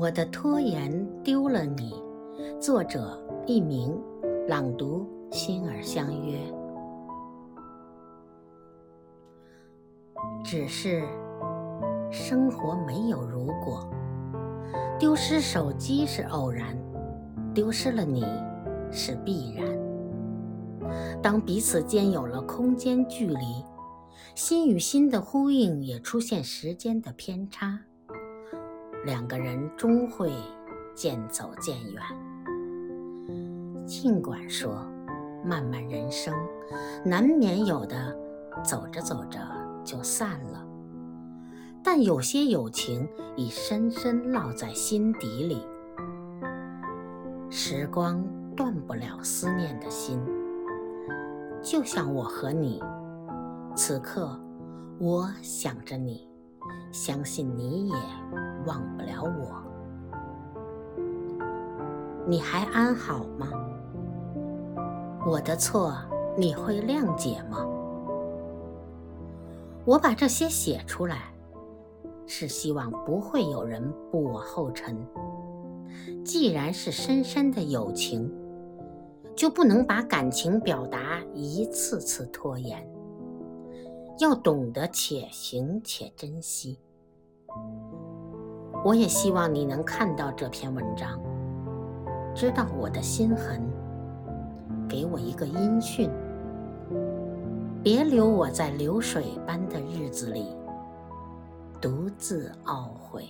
我的拖延丢了你。作者：佚名，朗读：心儿相约。只是生活没有如果，丢失手机是偶然，丢失了你是必然。当彼此间有了空间距离，心与心的呼应也出现时间的偏差。两个人终会渐走渐远。尽管说，漫漫人生难免有的走着走着就散了，但有些友情已深深烙在心底里。时光断不了思念的心，就像我和你，此刻我想着你，相信你也。忘不了我，你还安好吗？我的错你会谅解吗？我把这些写出来，是希望不会有人步我后尘。既然是深深的友情，就不能把感情表达一次次拖延，要懂得且行且珍惜。我也希望你能看到这篇文章，知道我的心痕，给我一个音讯，别留我在流水般的日子里独自懊悔。